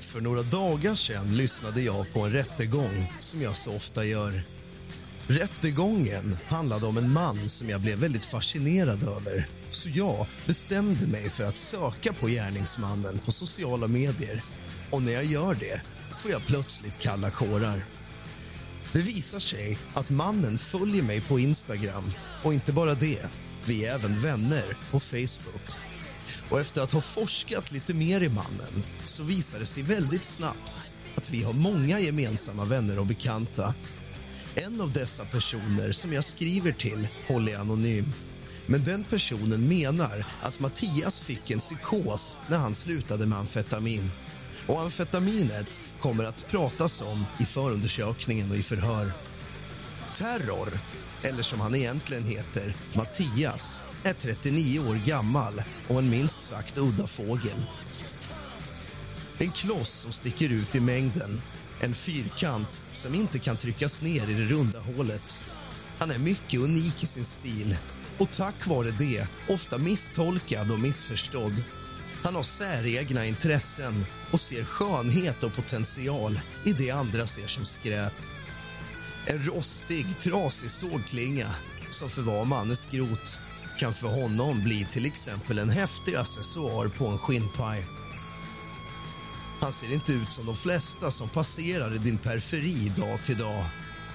För några dagar sedan lyssnade jag på en rättegång som jag så ofta gör. Rättegången handlade om en man som jag blev väldigt fascinerad över. Så jag bestämde mig för att söka på gärningsmannen på sociala medier. Och när jag gör det får jag plötsligt kalla kårar. Det visar sig att mannen följer mig på Instagram och inte bara det, vi är även vänner på Facebook. Och efter att ha forskat lite mer i mannen så visar det sig väldigt snabbt att vi har många gemensamma vänner och bekanta. En av dessa personer som jag skriver till håller anonym. Men den personen menar att Mattias fick en psykos när han slutade med amfetamin. Och amfetaminet kommer att pratas om i förundersökningen och i förhör. Terror, eller som han egentligen heter, Mattias är 39 år gammal och en minst sagt udda fågel. En kloss som sticker ut i mängden. En fyrkant som inte kan tryckas ner i det runda hålet. Han är mycket unik i sin stil och tack vare det ofta misstolkad och missförstådd. Han har säregna intressen och ser skönhet och potential i det andra ser som skräp. En rostig, trasig sågklinga som för var mannens skrot kan för honom bli till exempel en häftig accessoar på en skinnpaj. Han ser inte ut som de flesta som passerar i din periferi dag till dag.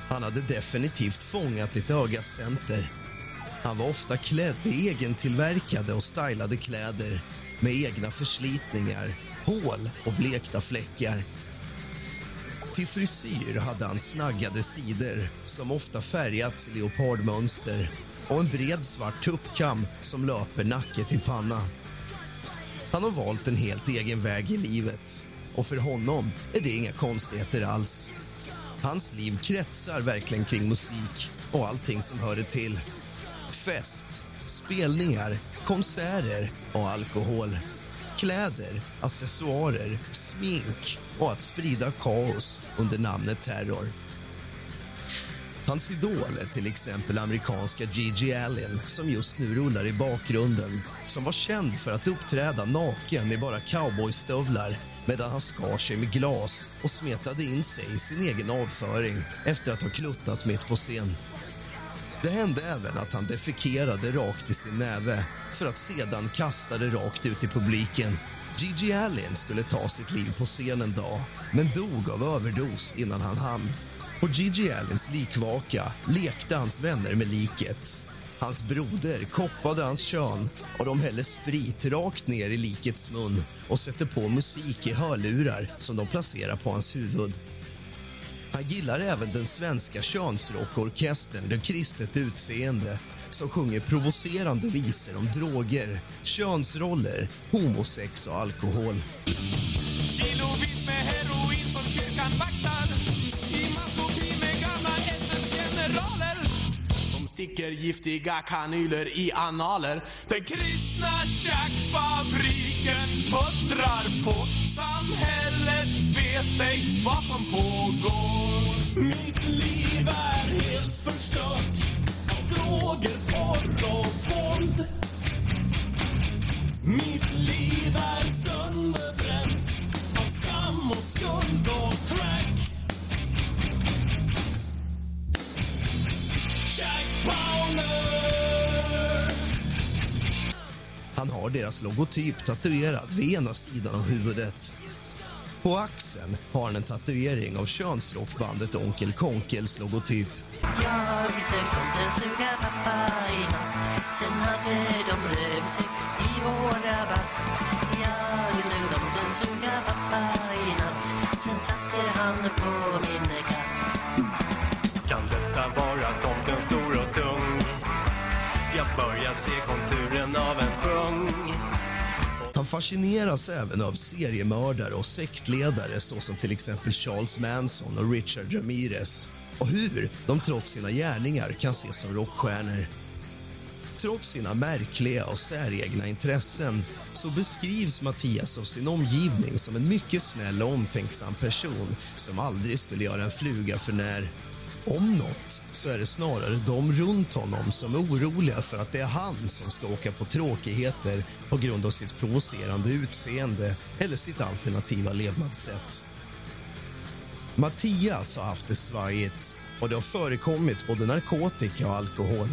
Han hade definitivt fångat ditt ögas center. Han var ofta klädd i egentillverkade och stylade kläder med egna förslitningar, hål och blekta fläckar. Till frisyr hade han snaggade sidor som ofta färgats i leopardmönster och en bred svart tuppkam som löper nacke till panna. Han har valt en helt egen väg i livet och för honom är det inga konstigheter alls. Hans liv kretsar verkligen kring musik och allting som hör det till. Fest, spelningar, konserter och alkohol. Kläder, accessoarer, smink och att sprida kaos under namnet terror. Hans idol är till exempel amerikanska Gigi Allen som just nu rullar i bakgrunden som var känd för att uppträda naken i bara cowboystövlar medan han skar sig med glas och smetade in sig i sin egen avföring efter att ha kluttat mitt på scen. Det hände även att han defekerade rakt i sin näve för att sedan kasta det rakt ut i publiken. Gigi Allen skulle ta sitt liv på scen en dag men dog av överdos innan han hann. På Gigi Allens likvaka lekte hans vänner med liket. Hans broder koppade hans kön och de häller sprit rakt ner i likets mun och sätter på musik i hörlurar som de placerar på hans huvud. Han gillar även den svenska könsrockorkestern Det kristet utseende som sjunger provocerande visor om droger, könsroller, homosex och alkohol. Kilovis med heroin som kyrkan vaktar. I maskopi med gamla SS-generaler Som sticker giftiga kanyler i analer. Den kristna tjackfabriken puttrar på Samhället vet ej vad som pågår. Mitt liv är helt förstört av droger, porr och våld. Mitt liv är sönderbränt av skam och skuld och crack. Jack Powner Han har deras logotyp tatuerad vid ena sidan av huvudet. På axeln har han en tatuering av könsrockbandet Onkel Konkels logotyp. Jag besökte tomten suga pappa i natt Sen hade de rövsex i vår rabatt Jag besökte tomten suga pappa i natt Sen satte han på min katt Kan detta vara tomten stor och tung? Jag börjar se konturen av en pung. Han fascineras även av seriemördare och sektledare såsom till exempel Charles Manson och Richard Ramirez och hur de trots sina gärningar kan ses som rockstjärnor. Trots sina märkliga och säregna intressen så beskrivs Mattias av sin omgivning som en mycket snäll och omtänksam person som aldrig skulle göra en fluga för när. Om något så är det snarare de runt honom som är oroliga för att det är han som ska åka på tråkigheter på grund av sitt provocerande utseende eller sitt alternativa levnadssätt. Mattias har haft det svajigt och det har förekommit både narkotika och alkohol.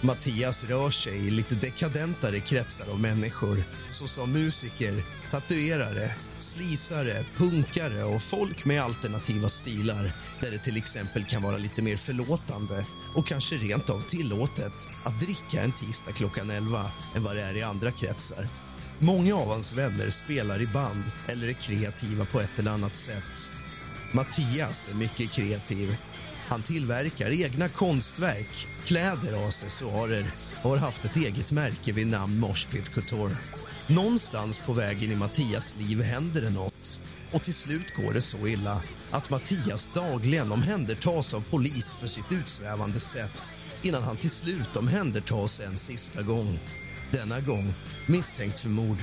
Mattias rör sig i lite dekadentare kretsar av människor såsom musiker, tatuerare, slisare, punkare och folk med alternativa stilar där det till exempel kan vara lite mer förlåtande och kanske rent av tillåtet att dricka en tisdag klockan 11 än vad det är i andra kretsar. Många av hans vänner spelar i band eller är kreativa på ett eller annat sätt. Mattias är mycket kreativ. Han tillverkar egna konstverk, kläder och accessoarer och har haft ett eget märke vid namn Moshpit Couture. Någonstans på vägen i Mattias liv händer det något och till slut går det så illa att Mattias dagligen omhändertas av polis för sitt utsvävande sätt innan han till slut omhändertas en sista gång. Denna gång misstänkt för mord.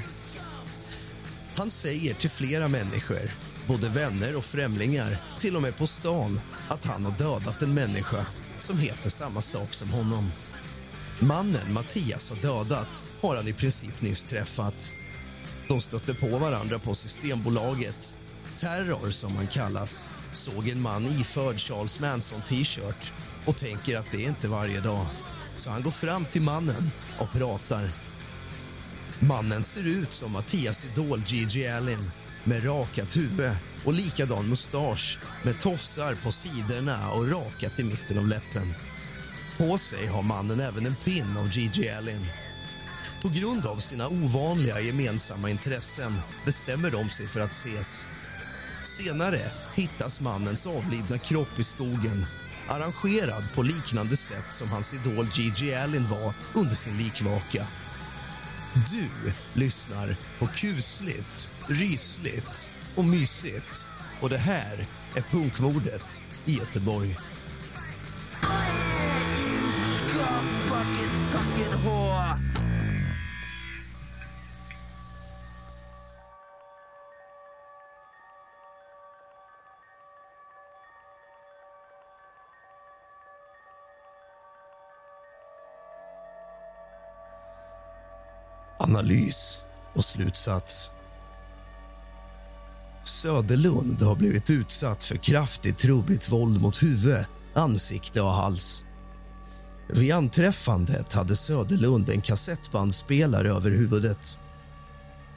Han säger till flera människor, både vänner och främlingar till och med på stan, att han har dödat en människa som heter samma sak som honom. Mannen Mattias har dödat har han i princip nyss träffat. De stötte på varandra på Systembolaget. Terror, som han kallas, såg en man iförd Charles Manson-t-shirt och tänker att det är inte varje dag. Så han går fram till mannen och pratar. Mannen ser ut som Mattias idol Gigi Allen med rakat huvud och likadan mustasch med tofsar på sidorna och rakat i mitten av läppen. På sig har mannen även en pin av Gigi Allen. På grund av sina ovanliga gemensamma intressen bestämmer de sig för att ses. Senare hittas mannens avlidna kropp i skogen arrangerad på liknande sätt som hans idol Gigi Allen var under sin likvaka. Du lyssnar på kusligt, rysligt och mysigt. Och det här är punkmordet i Göteborg. Analys och slutsats. Söderlund har blivit utsatt för kraftigt trubbigt våld mot huvud, ansikte och hals. Vid anträffandet hade Söderlund en kassettbandspelare över huvudet.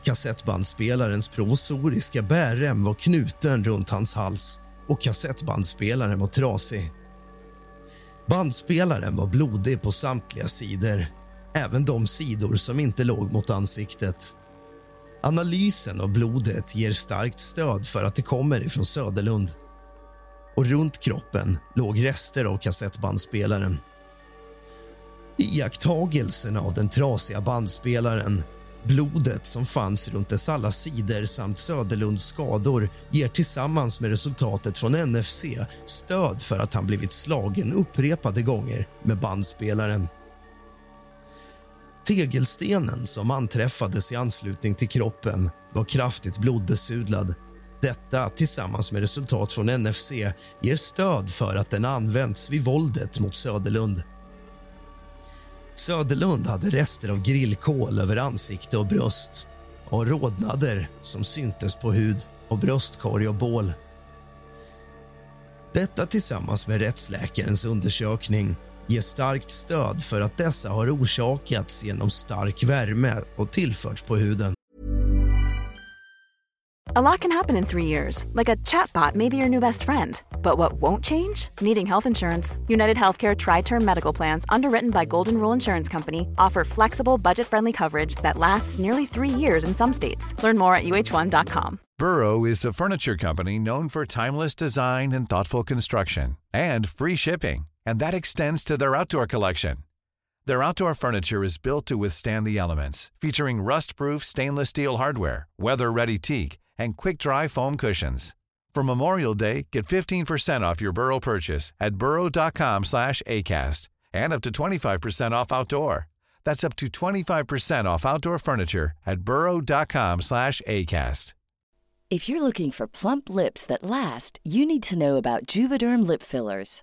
Kassettbandspelarens provisoriska bärrem var knuten runt hans hals och kassettbandspelaren var trasig. Bandspelaren var blodig på samtliga sidor även de sidor som inte låg mot ansiktet. Analysen av blodet ger starkt stöd för att det kommer ifrån Söderlund. Och runt kroppen låg rester av kassettbandspelaren. Iakttagelsen av den trasiga bandspelaren Blodet som fanns runt dess alla sidor samt Söderlunds skador ger tillsammans med resultatet från NFC stöd för att han blivit slagen upprepade gånger med bandspelaren. Tegelstenen som anträffades i anslutning till kroppen var kraftigt blodbesudlad. Detta tillsammans med resultat från NFC ger stöd för att den använts vid våldet mot Söderlund. Söderlund hade rester av grillkol över ansikte och bröst och rodnader som syntes på hud och bröstkorg och bål. Detta tillsammans med rättsläkarens undersökning ger starkt stöd för att dessa har orsakats genom stark värme och tillförts på huden. A lot can happen in three years, like a chatbot may be your new best friend. But what won't change? Needing health insurance. United Healthcare Tri Term Medical Plans, underwritten by Golden Rule Insurance Company, offer flexible, budget friendly coverage that lasts nearly three years in some states. Learn more at uh1.com. Burrow is a furniture company known for timeless design and thoughtful construction, and free shipping, and that extends to their outdoor collection. Their outdoor furniture is built to withstand the elements, featuring rust proof stainless steel hardware, weather ready teak, and quick dry foam cushions. For Memorial Day, get 15% off your Burrow purchase at burrow.com slash ACAST and up to 25% off outdoor. That's up to 25% off outdoor furniture at burrow.com slash ACAST. If you're looking for plump lips that last, you need to know about Juvederm lip fillers.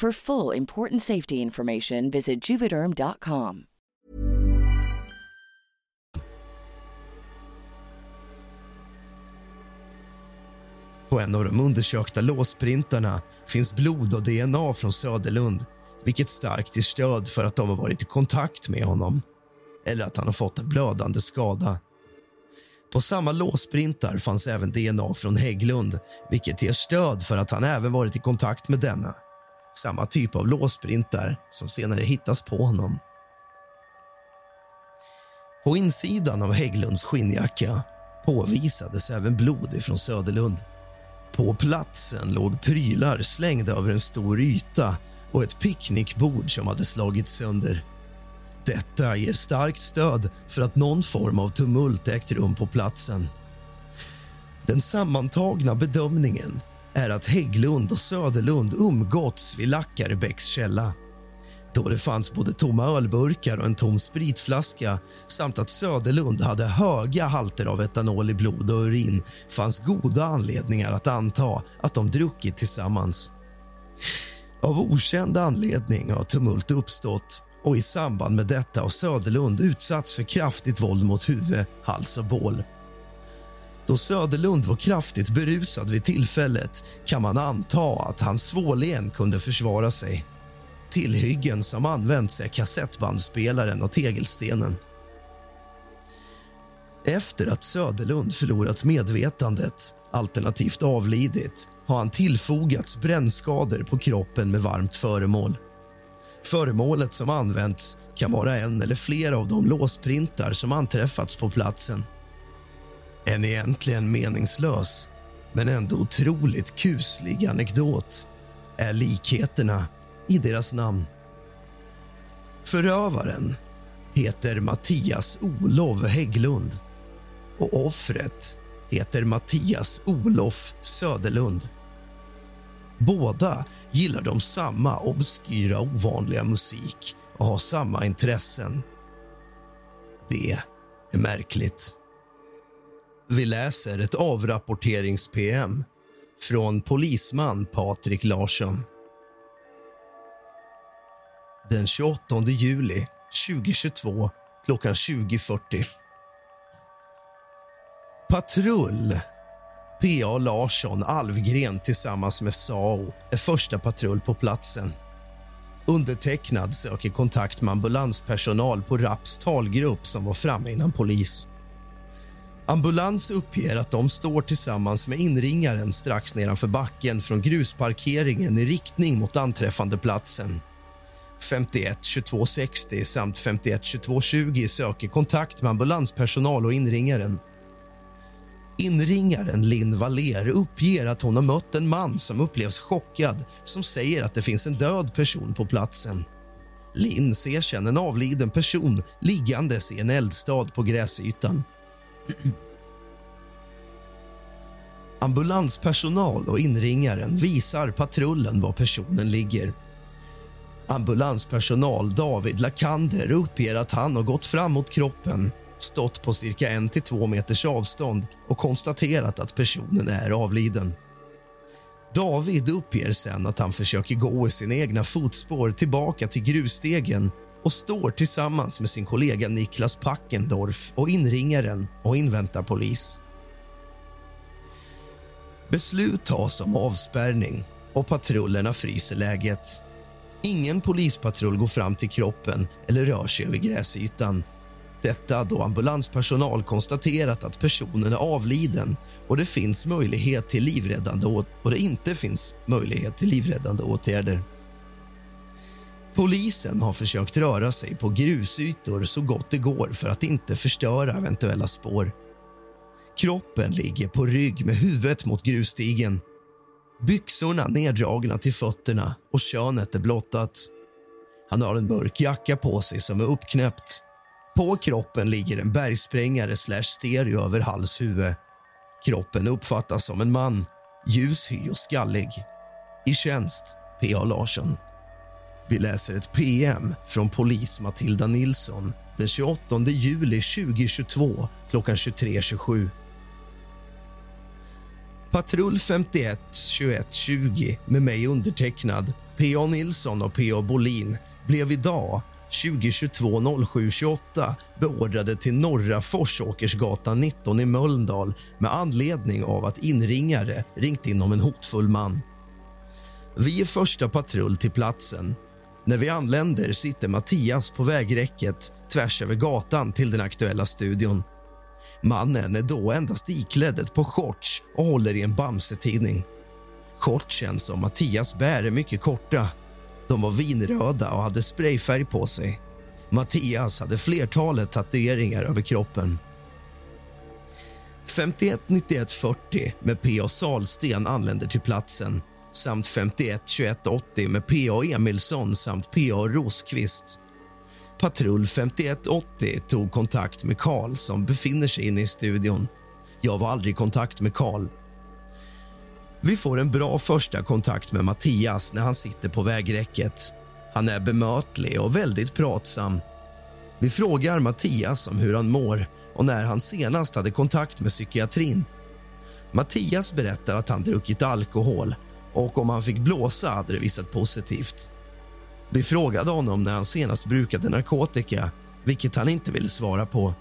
For full important safety information, visit juvederm.com. På en av de undersökta låsprintarna finns blod och DNA från Söderlund vilket starkt ger stöd för att de har varit i kontakt med honom eller att han har fått en blödande skada. På samma låsprintar fanns även DNA från Hägglund vilket ger stöd för att han även varit i kontakt med denna. Samma typ av låsprintar som senare hittas på honom. På insidan av Hägglunds skinnjacka påvisades även blod ifrån Söderlund. På platsen låg prylar slängda över en stor yta och ett picknickbord som hade slagits sönder. Detta ger starkt stöd för att någon form av tumult ägt rum på platsen. Den sammantagna bedömningen är att Hägglund och Söderlund umgåtts vid Lackarebäcks källa då det fanns både tomma ölburkar och en tom spritflaska samt att Söderlund hade höga halter av etanol i blod och urin fanns goda anledningar att anta att de druckit tillsammans. Av okänd anledning har tumult uppstått och i samband med detta har Söderlund utsatts för kraftigt våld mot huvud, hals och bål. Då Söderlund var kraftigt berusad vid tillfället kan man anta att han svårligen kunde försvara sig. Tillhyggen som använts är kassettbandspelaren och tegelstenen. Efter att Söderlund förlorat medvetandet, alternativt avlidit har han tillfogats brännskador på kroppen med varmt föremål. Föremålet som använts kan vara en eller flera av de låsprintar som anträffats på platsen. En egentligen meningslös, men ändå otroligt kuslig anekdot är likheterna i deras namn. Förövaren heter Mattias Olof Hägglund och offret heter Mattias Olof Söderlund. Båda gillar de samma obskyra, ovanliga musik och har samma intressen. Det är märkligt. Vi läser ett avrapporterings-PM från polisman Patrik Larsson. Den 28 juli 2022 klockan 20.40. Patrull. P.A. Larsson Alvgren tillsammans med SAO är första patrull på platsen. Undertecknad söker kontakt med ambulanspersonal på Raps talgrupp som var framme innan polis. Ambulans uppger att de står tillsammans med inringaren strax nedanför backen från grusparkeringen i riktning mot anträffande platsen. 51 22 60 samt 51 22 20 söker kontakt med ambulanspersonal och inringaren. Inringaren Linn Valer uppger att hon har mött en man som upplevs chockad som säger att det finns en död person på platsen. Linn ser sedan en avliden person liggandes i en eldstad på gräsytan. Ambulanspersonal och inringaren visar patrullen var personen ligger. Ambulanspersonal David Lakander uppger att han har gått fram mot kroppen stått på cirka en till två meters avstånd och konstaterat att personen är avliden. David uppger sen att han försöker gå i sina egna fotspår tillbaka till grusstegen och står tillsammans med sin kollega Niklas Packendorf och inringaren och inväntar polis. Beslut tas om avspärrning och patrullerna fryser läget. Ingen polispatrull går fram till kroppen eller rör sig över gräsytan. Detta då ambulanspersonal konstaterat att personen är avliden och det finns möjlighet till livräddande och det inte finns möjlighet till livräddande åtgärder. Polisen har försökt röra sig på grusytor så gott det går för att inte förstöra eventuella spår. Kroppen ligger på rygg med huvudet mot grusstigen. Byxorna neddragna till fötterna och könet är blottat. Han har en mörk jacka på sig som är uppknäppt. På kroppen ligger en bergsprängare slash stereo över hals huvud. Kroppen uppfattas som en man, ljus hy och skallig. I tjänst, P.A. Larsson. Vi läser ett PM från polis Matilda Nilsson den 28 juli 2022 klockan 23.27. Patrull 51 21 20 med mig undertecknad, P.A. Nilsson och P.A. Bolin blev idag 2022 07 28 beordrade till Norra Forsåkersgatan 19 i Mölndal med anledning av att inringare ringt in om en hotfull man. Vi är första patrull till platsen. När vi anländer sitter Mattias på vägräcket tvärs över gatan till den aktuella studion. Mannen är då endast iklädd ett par shorts och håller i en Bamse-tidning. Shortsen som Mattias bär är mycket korta. De var vinröda och hade sprayfärg på sig. Mattias hade flertalet tatueringar över kroppen. 51 91 40 med P.A. Salsten anländer till platsen samt 51 21 80 med P.A. Emilsson samt P.A. Rosqvist. Patrull 5180 tog kontakt med Karl som befinner sig inne i studion. Jag var aldrig i kontakt med Karl. Vi får en bra första kontakt med Mattias när han sitter på vägräcket. Han är bemötlig och väldigt pratsam. Vi frågar Mattias om hur han mår och när han senast hade kontakt med psykiatrin. Mattias berättar att han druckit alkohol och om han fick blåsa hade det visat positivt. Vi frågade honom när han senast brukade narkotika, vilket han inte ville svara på.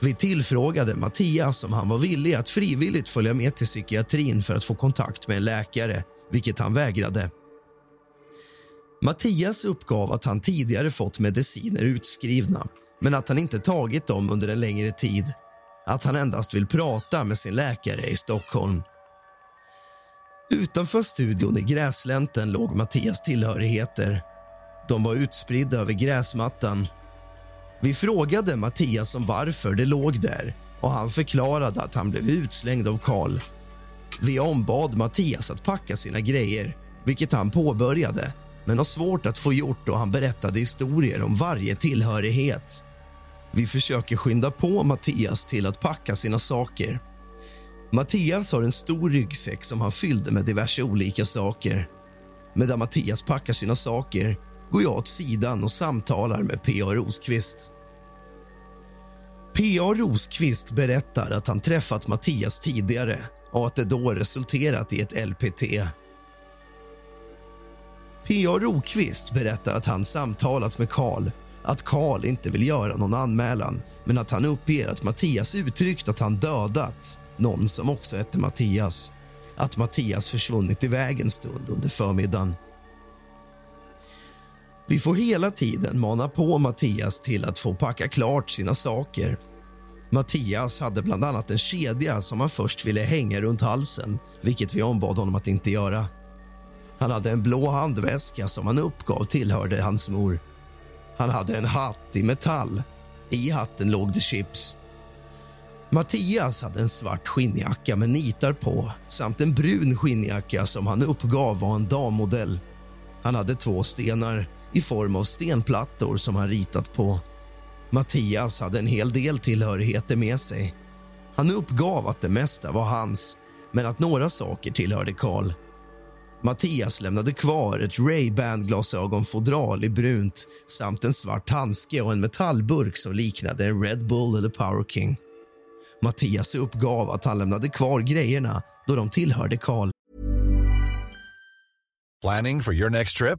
Vi tillfrågade Mattias om han var villig att frivilligt följa med till psykiatrin för att få kontakt med en läkare, vilket han vägrade. Mattias uppgav att han tidigare fått mediciner utskrivna men att han inte tagit dem under en längre tid. Att han endast vill prata med sin läkare i Stockholm. Utanför studion i gräslänten låg Mattias tillhörigheter de var utspridda över gräsmattan. Vi frågade Mattias om varför det låg där och han förklarade att han blev utslängd av Karl. Vi ombad Mattias att packa sina grejer, vilket han påbörjade men har svårt att få gjort och han berättade historier om varje tillhörighet. Vi försöker skynda på Mattias till att packa sina saker. Mattias har en stor ryggsäck som han fyllde med diverse olika saker. Medan Mattias packar sina saker går jag åt sidan och samtalar med P.A. Rosqvist. P.A. Rosqvist berättar att han träffat Mattias tidigare och att det då resulterat i ett LPT. P.A. Rokvist berättar att han samtalat med Karl att Karl inte vill göra någon anmälan men att han uppger att Mattias uttryckt att han dödat någon som också hette Mattias. Att Mattias försvunnit iväg en stund under förmiddagen. Vi får hela tiden mana på Mattias till att få packa klart sina saker. Mattias hade bland annat en kedja som han först ville hänga runt halsen vilket vi ombad honom att inte göra. Han hade en blå handväska som han uppgav tillhörde hans mor. Han hade en hatt i metall. I hatten låg det chips. Mattias hade en svart skinnjacka med nitar på samt en brun skinnjacka som han uppgav var en dammodell. Han hade två stenar i form av stenplattor som han ritat på. Mattias hade en hel del tillhörigheter med sig. Han uppgav att det mesta var hans, men att några saker tillhörde Karl. Mattias lämnade kvar ett Ray-Ban-glasögonfodral i brunt samt en svart handske och en metallburk som liknade en Red Bull eller Power King. Mattias uppgav att han lämnade kvar grejerna då de tillhörde Karl. Planning for your next trip?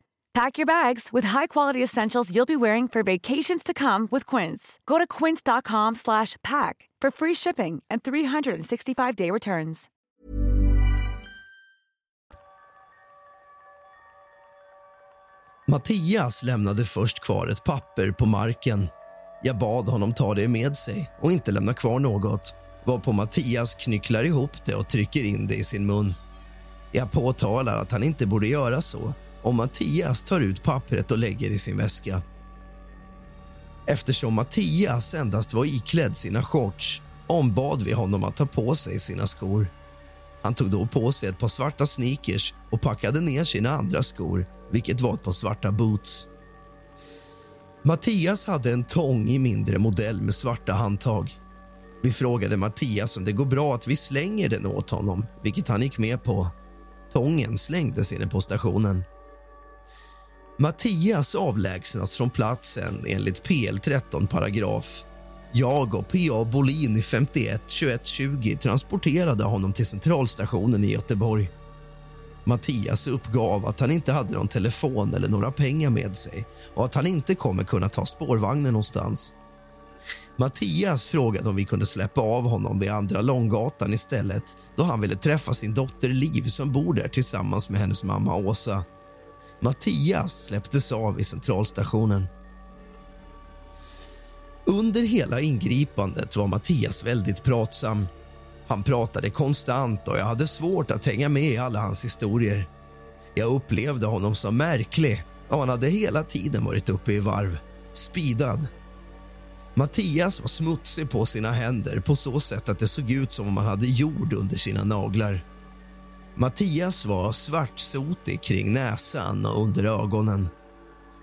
Pack your bags with high-quality essentials you'll be wearing for vacations to come with Quince. Go to quince.com/pack for free shipping and 365-day returns. Mattias lämnade först kvar ett papper på marken. Jag bad honom ta det med sig och inte lämna kvar något varpå Mattias knycklar ihop det och trycker in det i sin mun. Jag påtalar att han inte borde göra så och Mattias tar ut pappret och lägger i sin väska. Eftersom Mattias endast var iklädd sina shorts ombad vi honom att ta på sig sina skor. Han tog då på sig ett par svarta sneakers och packade ner sina andra skor, vilket var ett par svarta boots. Mattias hade en tång i mindre modell med svarta handtag. Vi frågade Mattias om det går bra att vi slänger den åt honom, vilket han gick med på. Tången slängdes inne på stationen. Mattias avlägsnas från platsen enligt PL 13 paragraf. Jag och PA Bolin i 51 21 20 transporterade honom till centralstationen i Göteborg. Mattias uppgav att han inte hade någon telefon eller några pengar med sig och att han inte kommer kunna ta spårvagnen någonstans. Mattias frågade om vi kunde släppa av honom vid Andra Långgatan istället då han ville träffa sin dotter Liv som bor där tillsammans med hennes mamma Åsa. Mattias släpptes av i centralstationen. Under hela ingripandet var Mattias väldigt pratsam. Han pratade konstant och jag hade svårt att hänga med i alla hans historier. Jag upplevde honom som märklig och han hade hela tiden varit uppe i varv, speedad. Mattias var smutsig på sina händer på så sätt att det såg ut som om han hade jord under sina naglar. Mattias var svartsotig kring näsan och under ögonen.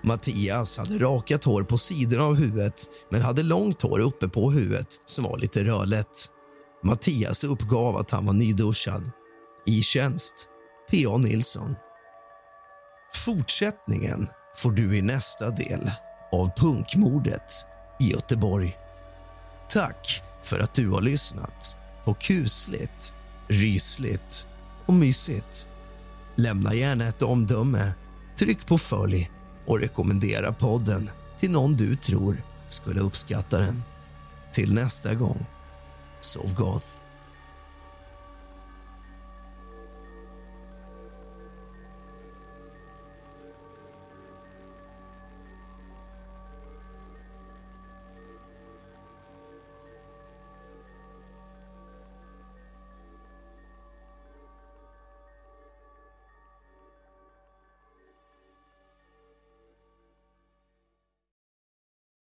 Mattias hade rakat hår på sidorna av huvudet men hade långt hår uppe på huvudet som var lite rödlätt. Mattias uppgav att han var nyduschad. I tjänst, P.A. Nilsson. Fortsättningen får du i nästa del av Punkmordet i Göteborg. Tack för att du har lyssnat på kusligt, rysligt och mysigt. Lämna gärna ett omdöme, tryck på följ och rekommendera podden till någon du tror skulle uppskatta den. Till nästa gång, sov gott.